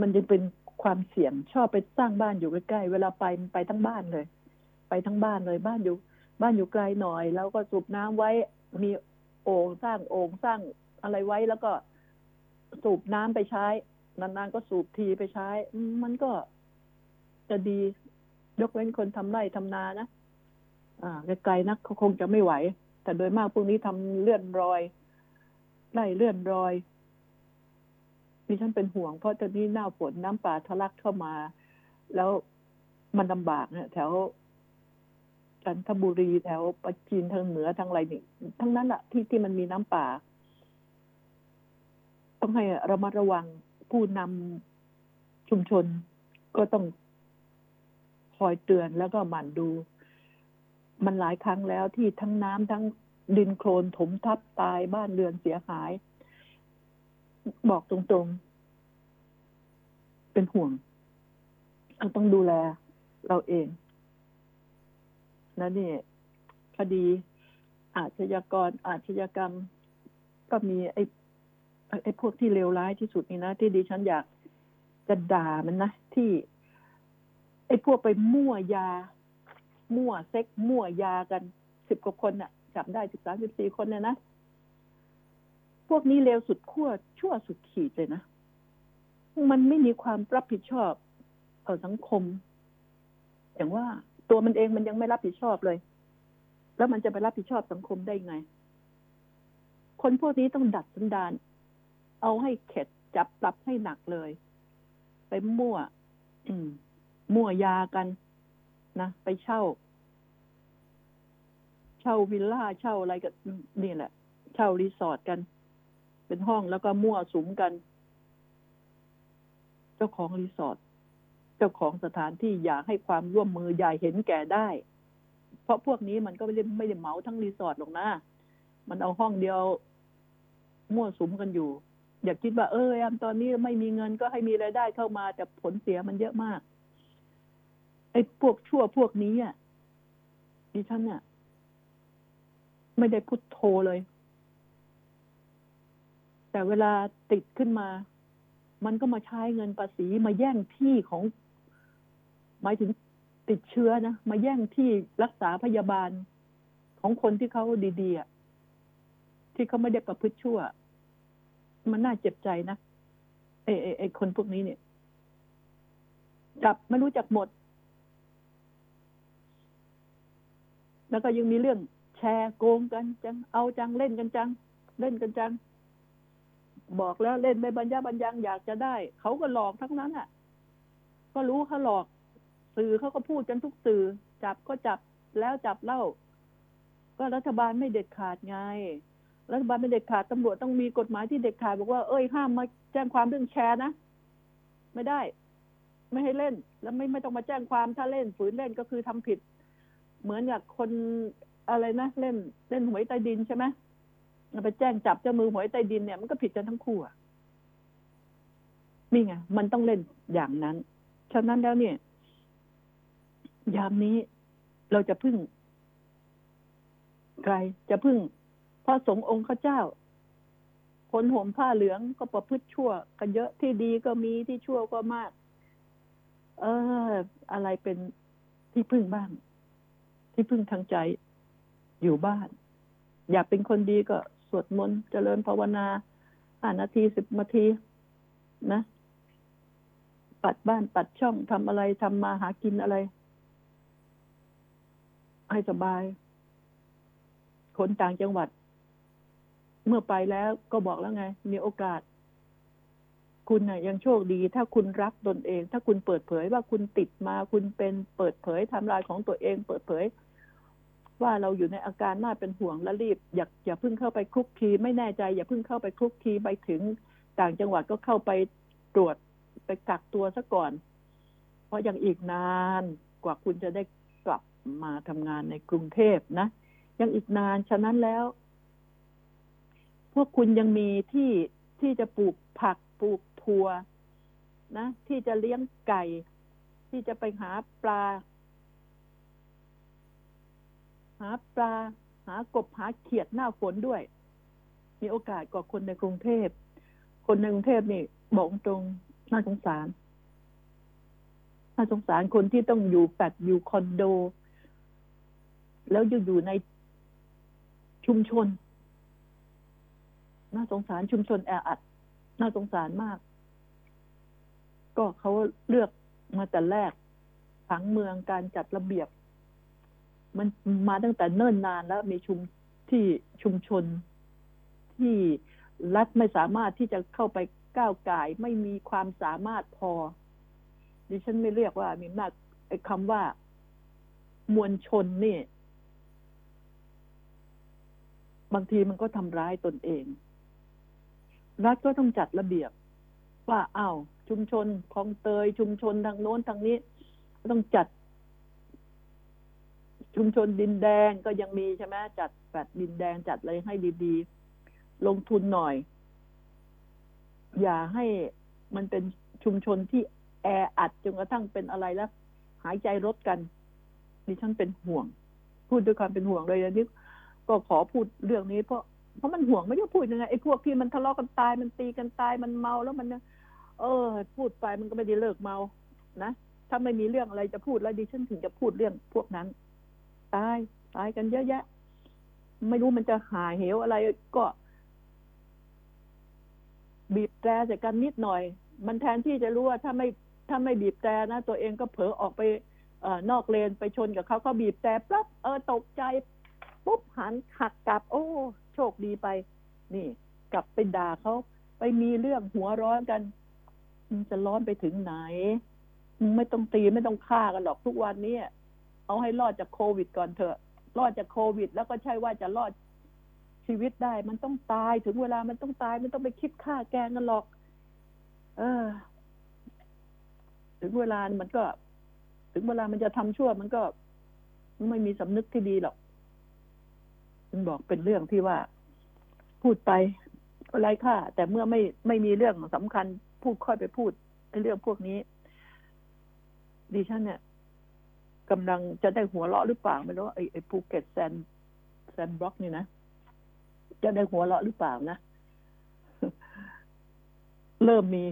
มันจะเป็นความเสี่ยงชอบไปสร้างบ้านอยู่ใกล้ๆเวลาไปมันไปทั้งบ้านเลย ไปทั้งบ้านเลยบ้านอยู่ บ้านอยู่ไกลหน่อย แล้วก็สูบน้ำไว้มีโอ่งสร้างโอ่งสร้างอะไรไว้แล้วก็ สูบน้ำไปใช้ นานๆก็สูบทีไปใช้ มันก็จะดี ยกเว้นคนทำไร่ทำนานะอ่าไกลๆนักเขาคงจะไม่ไหว แต่โดยมากพวกนี้ทำเลื่อนรอยไล่เลื่อนรอยดิฉันเป็นห่วงเพราะตอนนี้หน้าฝนน้ำป่าทะลักเข้ามา แล้วมันลำบากเนี่ยแถวจันทบุรีแถวปัจจีนทางเหนือทางอะไรนี่ทั้งนั้นแหละที่ที่มันมีน้ำป่า ต้องให้ระมัดระวังผู้นำชุมชนก็ต้องคอยเตือนแล้วก็หมั่นดู มันหลายครั้งแล้วที่ทั้งน้ำทั้งดินโคลนถมทับตายบ้านเรือนเสียหาย บอกตรงๆ เป็นห่วงเราต้องดูแลเราเองนะนี่คดีอาชญากรอาชญากรรม ก็มีไอ้ ไอ้พวกที่เลวร้ายที่สุดนี่นะ ที่ดิฉันอยากจะด่ามันนะ ที่ ไอ้พวกไปมั่วยา มั่วเซ็ก มั่วยากันสิบกว่าคนน่ะจับได้สิบสามสิบสี่คนเนี่ยนะ พวกนี้เลวสุดขั้วชั่วสุดขีดเลยนะ มันไม่มีความรับผิดชอบต่อสังคม อย่างว่าตัวมันเองมันยังไม่รับผิดชอบเลย แล้วมันจะไปรับผิดชอบสังคมได้ไง คนพวกนี้ต้องดัดสันดาน เอาให้เข็ดจับปรับให้หนักเลย ไปมั่ว อืม มั่วยากันนะไปเช่า เช่าวิลล่าเช่าอะไรกันนี่แหละ เช่ารีสอร์ทกัน เป็นห้องแล้วก็มั่วสุมกัน เจ้าของรีสอร์ทเจ้าของสถานที่อยากให้ความร่วมมืออย่าเห็นแก่ได้ เพราะพวกนี้มันก็ไม่ได้ไม่ได้เหมาทั้งรีสอร์ทหรอกนะมันเอาห้องเดียวมั่วสุมกันอยู่ อยากคิดว่าเออแอมตอนนี้ไม่มีเงินก็ให้มีรายได้เข้ามา แต่ผลเสียมันเยอะมาก ไอ้พวกชั่วพวกนี้อะดิฉันเนี่ยไม่ได้พุทโธเลย แต่เวลาติดขึ้นมา มันก็มาใช้เงินภาษีมาแย่งที่ของ หมายถึงติดเชื้อนะ มาแย่งที่รักษาพยาบาลของคนที่เขาดีๆที่เขาไม่ได้ประพฤติชั่ว มันน่าเจ็บใจนะไอ้ไอ้ไอ้คนพวกนี้เนี่ยจับไม่รู้จักหมด แล้วก็ยังมีเรื่องแชร์โกงกันจัง เอาจังเล่นกันจัง เล่นกันจัง บอกแล้วเล่นไม่บรรยาบรรยังอยากจะได้ เขาก็หลอกทั้งนั้นอะ ก็รู้เขาหลอก สื่อเขาก็พูดกันทุกสื่อ จับก็จับแล้วจับเล่า ก็รัฐบาลไม่เด็ดขาดไง รัฐบาลไม่เด็ดขาดตำรวจต้องมีกฎหมายที่เด็ดขาดบอกว่าเอ้ยห้ามมาแจ้งความเรื่องแชร์นะ ไม่ได้ ไม่ให้เล่น แล้วไม่ไม่ต้องมาแจ้งความถ้าเล่นฝืนเล่นก็คือทำผิด เหมือนกับคนอะไรนะเล่นเล่นหวยใต้ดินใช่ไหมไปแจ้งจับเจ้ามือหวยใต้ดินเนี่ยมันก็ผิดกันทั้งคู่อะนี่ไงมันต้องเล่นอย่างนั้น ฉะนั้นแล้วเนี่ย ยามนี้เราจะพึ่งใครจะพึ่ง พระสงฆ์องค์ข้าเจ้า คนห่มผ้าเหลืองก็ประพฤติชั่ว กันเยอะที่ดีก็มีที่ชั่วก็มาก เออ อะไรเป็นที่พึ่งบ้าง ที่พึ่งทางใจอยู่บ้าน อยากเป็นคนดีก็สวดมนต์เจริญภาวนาห้านาทีสิบนาที นะ ปัดบ้านปัดช่องทำอะไรทำมาหากินอะไร ให้สบาย คนต่างจังหวัด เมื่อไปแล้วก็บอกแล้วไง มีโอกาส คุณน่ะยังโชคดี ถ้าคุณรักตนเอง ถ้าคุณเปิดเผยว่าคุณติดมาคุณเป็นเปิดเผยทำลายของตัวเอง เปิดเผย ว่าเราอยู่ในอาการน่าเป็นห่วงและรีบ อย่าอย่าเพิ่งเข้าไปคลุกคลีไม่แน่ใจ อย่าเพิ่งเข้าไปคลุกคลีไปถึงต่างจังหวัดก็เข้าไปตรวจไปกักตัวซะก่อน เพราะยังอีกนานกว่าคุณจะได้กลับมาทำงานในกรุงเทพนะ ยังอีกนานฉะนั้นแล้ว พวกคุณยังมีที่ที่จะปลูกผักปลูกถั่วนะ ที่จะเลี้ยงไก่ ที่จะไปหาปลา หาปลา หากบหาเขียดหน้าฝนด้วย มีโอกาสกว่าคนในกรุงเทพ คนในกรุงเทพนี่บอกตรงน่าสงสารน่าสงสารคนที่ต้องอยู่แปดอยู่คอนโด แล้วอยู่อยู่ในชุมชน น่าสงสารชุมชนแออัด น่าสงสารมาก ก็เขาเลือกมาแต่แรกผังเมืองการจัดระเบียบ มันมาตั้งแต่เนิ่นนานแล้วมีชุมที่ชุมชนที่รัฐไม่สามารถที่จะเข้าไปก้าวไก่ไม่มีความสามารถพอ ดิฉันไม่เรียกว่า มีอำนาจคำว่า มวลชนนี่ บางทีมันก็ทำร้ายตนเอง รัฐก็ต้องจัดระเบียบ ว่าอ้าวชุมชนคลองเตย ชุมชนทางโน้นทางนี้ต้องจัด ชุมชนดินแดงก็ยังมีใช่ไหมจัดแบบดินแดงจัดอะไรให้ดีๆ ลงทุนหน่อย อย่าให้มันเป็นชุมชนที่แออัดจนกระทั่งเป็นอะไรแล้ว หายใจรถกันดิฉันเป็นห่วง พูดด้วยความเป็นห่วงเลยอันนี้ก็ขอพูดเรื่องนี้เพราะ เพราะมันห่วงไม่รู้พูดยังไงไอ้พวกที่มันทะเลาะกันตายมันตีกันตายมันเมาแล้วมันเออ พูดไปมันก็ไม่ได้เลิกเมา นะถ้าไม่มีเรื่องอะไรจะพูดแล้วดิฉันถึงจะพูดเรื่องพวกนั้น ตายตายกันเยอะแยะ ไม่รู้มันจะหายเหวอะไรก็ บีบแตรใส่กันนิดหน่อย มันแทนที่จะรู้ว่าถ้าไม่ถ้าไม่บีบแตรนะ ตัวเองก็เผลอออกไปเอ่อนอกเลนไปชนกับเขาเขาบีบแตรปั๊บเออตกใจ ปุ๊บหันหักกลับ โอ้ คดีไป นี่ กลับไปด่าเขาไปมีเรื่องหัวร้อนกันมันจะร้อนไปถึงไหนมึงไม่ต้องตีไม่ต้องฆ่ากันหรอกทุกวันนี้เอาให้รอดจากโควิดก่อนเถอะ รอดจากโควิด แล้วก็ใช่ว่าจะรอดชีวิตได้ มันต้องตายถึงเวลามันต้องตายไม่ต้องไปคิดฆ่าแกงกันหรอก เออ ถึงเวลามันก็ ถึงเวลามันจะทำชั่ว มันก็ไม่มีสำนึกที่ดีหรอก มันบอกเป็นเรื่องที่ว่า พูดไปก็ไร้ค่าแต่เมื่อไม่ไม่มีเรื่องสำคัญ พูดค่อยไปพูดในเรื่องพวกนี้ดิฉันเนี่ยกำลังจะได้หัวเราะหรือเปล่าไม่รู้ไอ้ไอ้ภูเก็ตแซนแซนบล็อกนี่นะจะได้หัวเราะหรือเปล่านะ เริ่มมี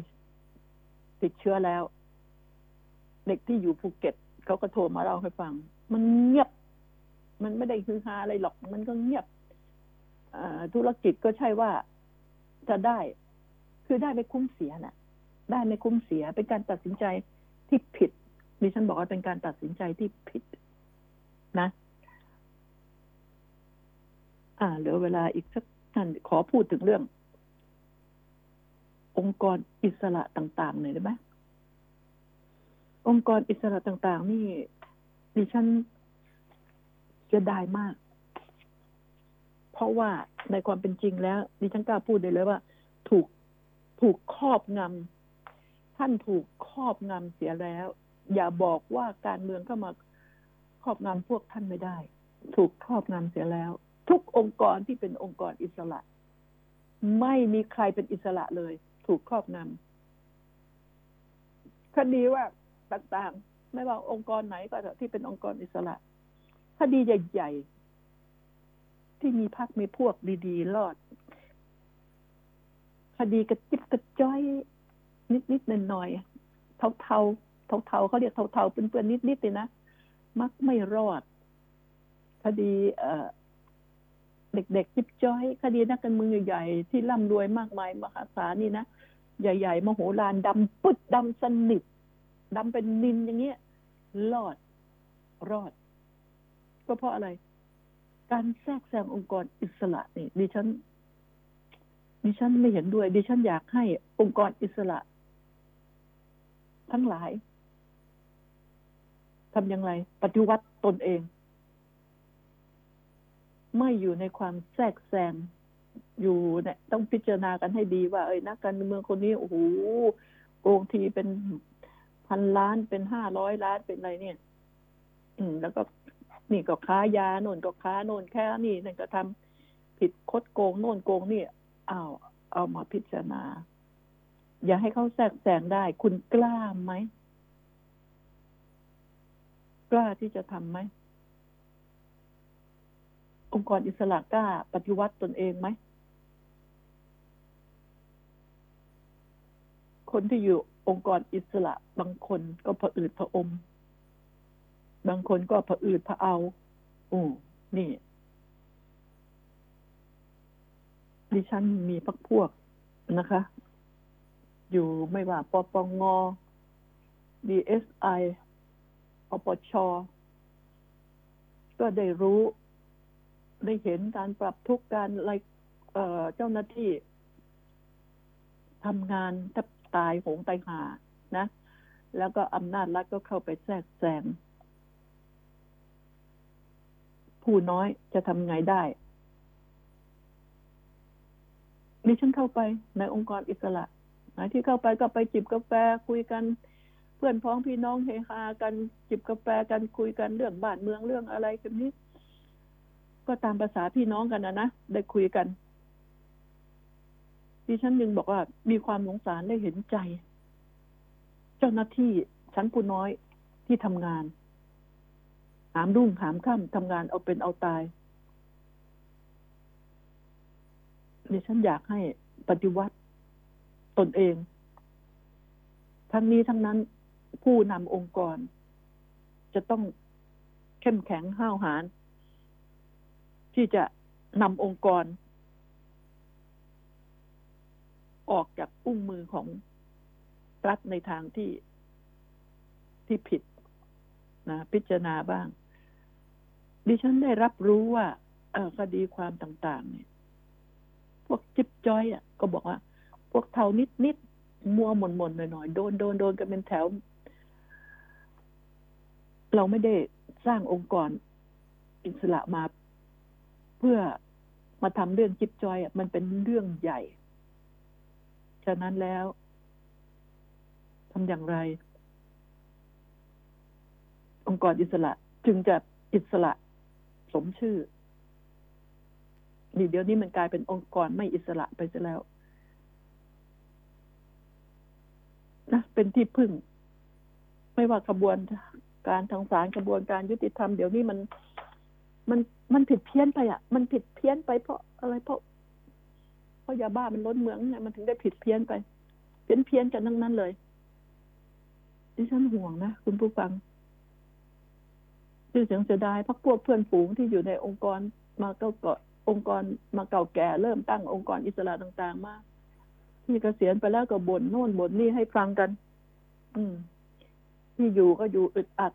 ติดเชื้อแล้ว เด็กที่อยู่ภูเก็ตเขาก็โทรมาเล่าให้ฟัง มันเงียบ มันไม่ได้คือฮาอะไรหรอก มันก็เงียบธุรกิจก็ใช่ว่าจะได้ คือได้ไม่คุ้มเสียนะ่ะ ได้ไม่คุ้มเสีย เป็นการตัดสินใจที่ผิด ดิฉันบอกว่าเป็นการตัดสินใจที่ผิด นะ อ่าเหลือเวลาอีกสักท่านขอพูดถึงเรื่อง องค์กรอิสระต่างๆหน่อยได้ไหมองค์กรอิสระต่าง ๆ นี่ดิฉัน จะได้มาก เพราะว่าในความเป็นจริงแล้วดิฉันกล้าพูดได้เลยว่า ถูกถูกครอบงำท่านถูกครอบงำเสียแล้ว อย่าบอกว่าการเมืองเข้ามาครอบงำพวกท่านไม่ได้ ถูกครอบงำเสียแล้ว ทุกองค์กรที่เป็นองค์กรอิสระ ไม่มีใครเป็นอิสระเลย ถูกครอบงำคดีว่าต่างๆ ไม่ว่าองค์กรไหนก็เถอะที่เป็นองค์กรอิสระ คดีใหญ่ ๆ ที่มีพักมีพวกดีๆ รอด คดีกระจิบกระจ้อย นิดนิดหน่อยๆเทาเทาเทาๆเขาเรียกเทาๆเปื้อนเปื้อนนิดๆเลยนะมักไม่รอด คดีเเด็กๆจิบจ้อย คดีนักการเมืองใหญ่ๆที่ร่ำรวยมากมายมหาศาลนี่นะใหญ่ๆมโหฬารดำปึ๊ดดำสนิทดำเป็นนินอย่างเงี้ยรอดรอด ก็เพราะอะไร การแทรกแซงองค์กรอิสระนี่ดิฉันดิฉันไม่เห็นด้วย ดิฉันอยากให้องค์กรอิสระ ทั้งหลายทำอย่างไร ปฏิวัติตนเอง ไม่อยู่ในความแทรกแซงอยู่เนี่ยต้องพิจารณากันให้ดีว่า เอ้ยนักการเมืองคนนี้โอ้โหโกงทีเป็นพันล้านเป็นห้าร้อยล้านเป็นอะไรเนี่ย อืม แล้วก็ นี่ก็ค้ายาโน่นก็ค้าโน่นแค่นี่นั่นก็ทำผิดคดโกงโน่นโกงนี่อ้าวเอามาพิจารณา อย่าให้เขาแทรกแซงได้ คุณกล้าไหมกล้าที่จะทำไหม องค์กรอิสระกล้า ปฏิวัติตนเองไหม คนที่อยู่องค์กรอิสระบางคนก็ผอืดผอม บางคนก็ผะอืดผะเอาโอ้นี่ ดิฉันมีพักพวกนะคะ อยู่ไม่ว่าปปง DSI อสไอปช ก็ได้รู้ ได้เห็นการปรับทุกการอะไรเอ่อเจ้าหน้าที่ทำงานแทบตายโหงตายหานะ แล้วก็อำนาจรัฐก็เข้าไปแทรกแซง ผู้น้อยจะทำไงได้ดิฉันเข้าไปในองค์กรอิสระนที่เข้าไปก็ไปจิบกาแฟคุยกัน เพื่อนพ้องพี่น้องเฮฮากันจิบกาแฟกันคุยกันเรื่องบ้านเมืองเรื่องอะไรกันนี้ ก็ตามภาษาพี่น้องกันนะนะได้คุยกันดิฉันยังบอกว่ามีความสงสารได้เห็นใจ เจ้าหน้าที่ชั้นผู้น้อยที่ทำงานามรุ่งหามค่ำทำงานเอาเป็นเอาตายดิฉันอยากให้ปฏิวัติตนเอง ทั้งนี้ทั้งนั้นผู้นำองค์กร จะต้องเข้มแข็งห้าวหาญที่จะนำองค์กร ออกจากอุ้งมือของรัฐในทางที่ที่ผิดนะพิจารณาบ้าง ดิฉันได้รับรู้ว่าคดีความต่าง ๆ เนี่ย พวกจิ๊บจ้อยอะก็บอกว่า พวกเทานิดนิดๆมัวหม่นหม่นหน่อยหน่อยๆโดนโดนโดนกันเป็นแถว เราไม่ได้สร้างองค์กรอิสระมาเพื่อมาทำเรื่องจิ๊บจอยอะมันเป็นเรื่องใหญ่ ฉะนั้นแล้วทำอย่างไร องค์กรอิสระจึงจะอิสระ สมชื่อนี่เดี๋ยวนี้มันกลายเป็นองค์กรไม่อิสระไปซะแล้วนะเป็นที่พึ่ง ไม่ว่ากระบวนการทางศาลกระบวนการยุติธรรมเดี๋ยวนี้มัน มันมันผิดเพี้ยนไปอะ มันผิดเพี้ยนไปเพราะอะไรเพราะเพราะยาบ้ามันล้นเมืองไงมันถึงได้ผิดเพี้ยนไปเพี้ยนเพี้ยนกันทั้งนั้นเลยดิฉันห่วงนะคุณผู้ฟัง ชื่อเสียงเสียดายพักพวกเพื่อนฝูงที่อยู่ในองค์กรมาเก่าเกาะองค์กรมาเก่าแก่เริ่มตั้งองค์กรอิสระต่าง ๆ มาที่เกษียณไปแล้วก็บ่นโน่นบ่นนี่ให้ฟังกัน อืม ที่อยู่ก็อยู่อึดอัด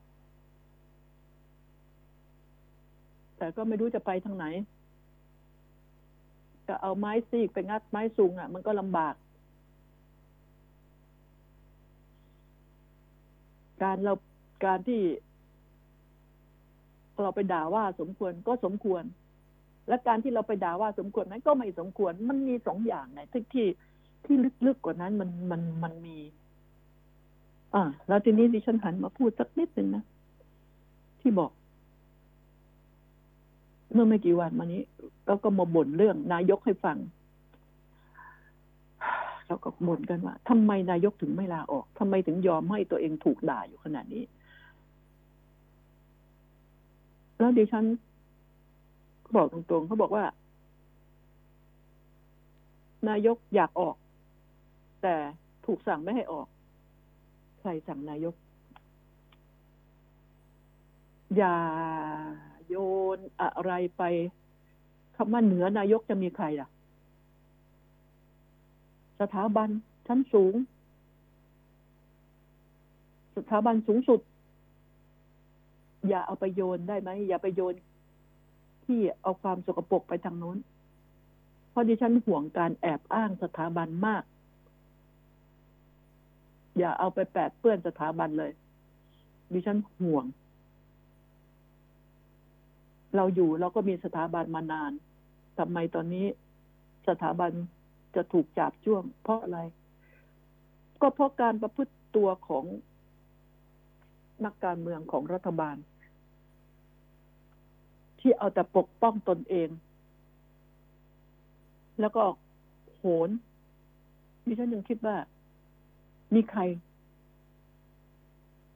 แต่ก็ไม่รู้จะไปทางไหนก็เอาไม้ซีกไปงัดไม้สูงอะ มันก็ลำบาก การเราการที่ เราไปด่าว่าสมควรก็สมควร และการที่เราไปด่าว่าสมควรนั้นก็ไม่สมควร มันมีสองอย่างไงที่ที่ที่ลึกๆกว่านั้นมันมันมันมี อ่า แล้วทีนี้ดิฉันหันมาพูดสักนิดหนึ่งนะที่บอก เมื่อไม่กี่วันมานี้เราก็มาบ่นเรื่อง นายกให้ฟังเราก็บ่นกันว่าทำไมนายกถึงไม่ลาออกทำไมถึงยอมให้ตัวเองถูกด่าอยู่ขนาดนี้ แล้วดิฉันก็บอกตรงๆเขาบอกว่า นายกอยากออก แต่ถูกสั่งไม่ให้ออก ใครสั่งนายก อย่าโยนอะไรไปคำว่าเหนือนายกจะมีใครล่ะ สถาบันชั้นสูง สถาบันสูงสุด อย่าเอาไปโยนได้ไหมอย่าไปโยน ที่เอาความสกปรกไปทางโน้น เพราะดิฉันห่วงการแอบอ้างสถาบันมาก อย่าเอาไปแปดเปื้อนสถาบันเลย ดิฉันห่วง เราอยู่เราก็มีสถาบันมานานทำไมตอนนี้สถาบันจะถูกจับจ้วง เพราะอะไร ก็เพราะการประพฤติตัวของนักการเมืองของรัฐบาล ที่เอาแต่ปกป้องตนเอง แล้วก็โหนดิฉันยังคิดว่า มีใคร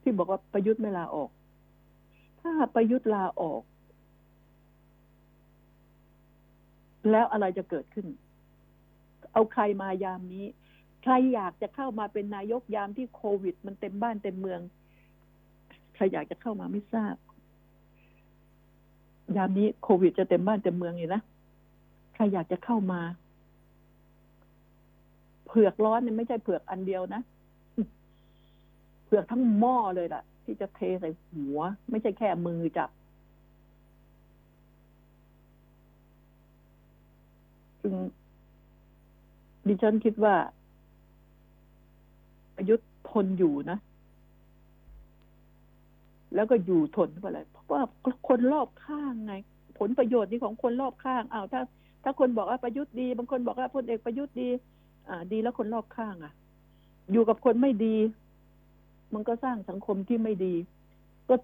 ที่บอกว่าประยุทธ์ไม่ลาออก ถ้าประยุทธ์ลาออก แล้วอะไรจะเกิดขึ้น เอาใครมายามนี้ ใครอยากจะเข้ามาเป็นนายกยามที่โควิด มันเต็มบ้านเต็มเมือง ใครอยากจะเข้ามาไม่ทราบ ยามนี้โควิดจะเต็มบ้านเต็มเมืองอยู่นะใครอยากจะเข้ามา เผือกร้อนเนี่ยไม่ใช่เผือกอันเดียวนะเผือกทั้งหม้อเลยล่ะ ที่จะเทใส่หัว ไม่ใช่แค่มือจับซึ่งดิฉันคิดว่าประยุทธ์ทนอยู่นะ แล้วก็อยู่ทนเพราะอะไรเพราะ ว่าคนรอบข้างไง ผลประโยชน์นี่ของคนรอบข้างอ้าวถ้า ถ้าคนบอกว่าประยุทธ์ดี บางคนบอกว่าพลเอกประยุทธ์ดี อ่า ดีแล้วคนรอบข้างอะ อยู่กับคนไม่ดี มันก็สร้างสังคมที่ไม่ดี ก็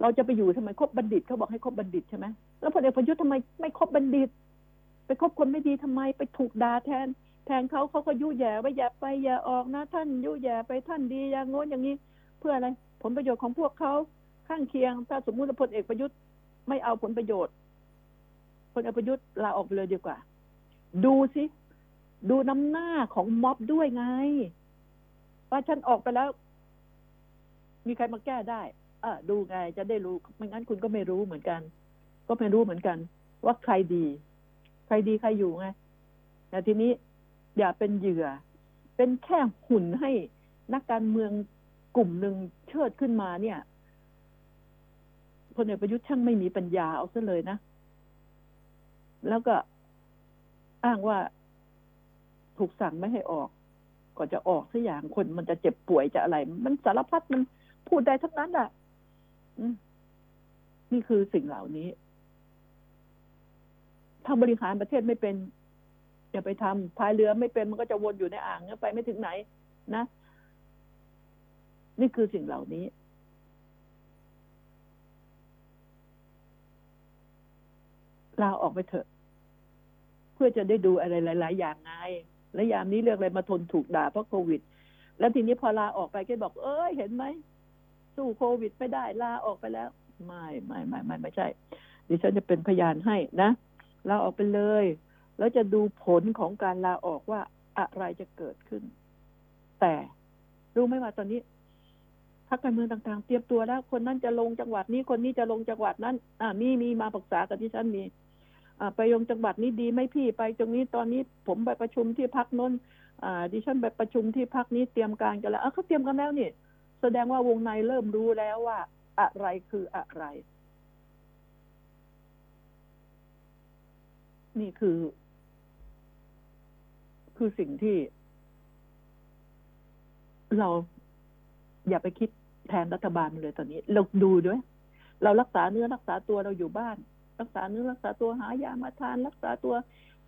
เราจะไปอยู่ทำไมคบบัณฑิตเขาบอกให้คบบัณฑิตใช่ไหมแล้วพลเอกประยุทธ์ทำไมไม่คบบัณฑิต ไปคบคนไม่ดีทำไมไปถูกด่าแทน แทนเขาเขาก็ยุ่ยแย่ว่าอย่าไปอย่าออกนะ ท่านยุ่ยแย่ไปท่านดีอย่างโน้นอย่างนี้ เพื่ออะไร ผลประโยชน์ของพวกเขา ข้างเคียง ถ้าสมมุติพลเอกประยุทธ์ไม่เอาผลประโยชน์พลเอกประยุทธ์ลาออกไปเลยดีกว่า ดูสิ ดูน้ำหน้าของม็อบด้วยไง ว่าฉันออกไปแล้ว มีใครมาแก้ได้เออดูไง จะได้รู้ ไม่งั้นคุณก็ไม่รู้เหมือนกัน ก็ไม่รู้เหมือนกัน ว่าใครดี ใครดีใครอยู่ไงแต่ทีนี้อย่าเป็นเหยื่อ เป็นแค่หุ่นให้นักการเมืองกลุ่มหนึ่งเชิดขึ้นมาเนี่ย พลเอกประยุทธ์ช่างไม่มีปัญญาเอาซะเลยนะ แล้วก็อ้างว่าถูกสั่งไม่ให้ออก ก็จะออกสักอย่างคนมันจะเจ็บป่วยจะอะไร มันสารพัดมันพูดได้ทั้งนั้นอะนี่คือสิ่งเหล่านี้ถ้าบริหารประเทศไม่เป็นอย่าไปทำพายเรือไม่เป็นมันก็จะวนอยู่ในอ่างไปไม่ถึงไหน นะ นี่คือสิ่งเหล่านี้ ลาออกไปเถอะ เพื่อจะได้ดูอะไรหลาย ๆ อย่างไงและยามนี้เรื่องอะไรมาทนถูกด่าเพราะโควิด แล้วทีนี้พอลาออกไปก็บอก เอ้ยเห็นไหมสู้โควิดไม่ได้ลาออกไปแล้ว ไม่ไม่ไม่ไม่ไม่ใช่ดิฉันจะเป็นพยานให้นะลาออกไปเลย แล้วจะดูผลของการลาออกว่าอะไรจะเกิดขึ้น แต่รู้ไหมว่าตอนนี้พรรคการเมืองต่าง ๆ เตรียมตัวแล้ว คนนั้นจะลงจังหวัดนี้คนนี้จะลงจังหวัดนั้น อ่ามีมีมาปรึกษากับที่ฉันมี ไปลงจังหวัดนี้ดีไหมพี่ไปตรงนี้ตอนนี้ผมไปประชุมที่พักน้นดิฉันไปประชุมที่พักนี้เตรียมการกันแล้วเขาเตรียมกันแล้วนี่แสดงว่าวงในเริ่มรู้แล้วว่า อะไรคืออะไร นี่คือ คือสิ่งที่ เราอย่าไปคิดแทนรัฐบาลเลยตอนนี้ เราดูด้วย เรารักษาเนื้อรักษาตัวเราอยู่บ้าน รักษาเนื้อรักษาตัวหายามาทานรักษาตัว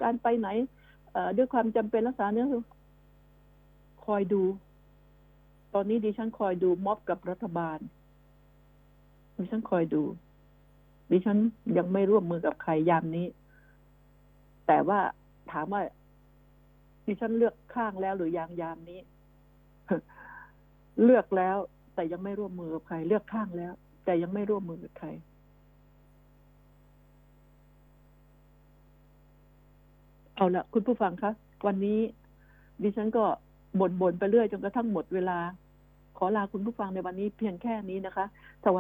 การไปไหนด้วยความจำเป็นรักษาเนื้อคอยดู ตอนนี้ดิฉันคอยดูม็อบกับรัฐบาลดิฉันคอยดู ดิฉันยังไม่ร่วมมือกับใครยามนี้ แต่ว่าถามว่าดิฉันเลือกข้างแล้วหรือยังยามนี้ เลือกแล้ว แต่ยังไม่ร่วมมือกับใคร เลือกข้างแล้ว แต่ยังไม่ร่วมมือกับใคร เอาละคุณผู้ฟังคะวันนี้ดิฉันก็บ่นๆไปเรื่อยจนกระทั่งหมดเวลา ขอลาคุณผู้ฟังในวันนี้เพียงแค่นี้นะคะสวัส